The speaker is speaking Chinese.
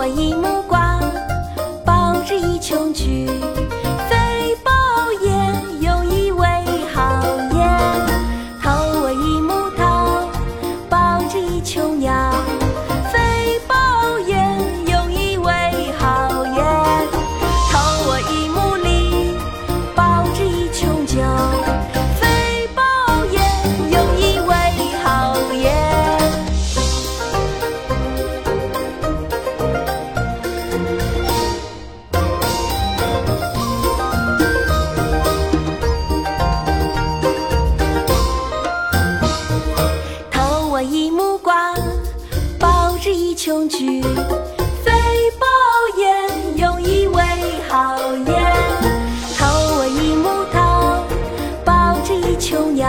我一木瓜抱着一穷菊，飞豹也有一尾好雁，偷我一木桃，抱着一穷妖。抱，报之一琼琚，飞宝砚，用一为好砚。投我一木桃，报之一琼瑶。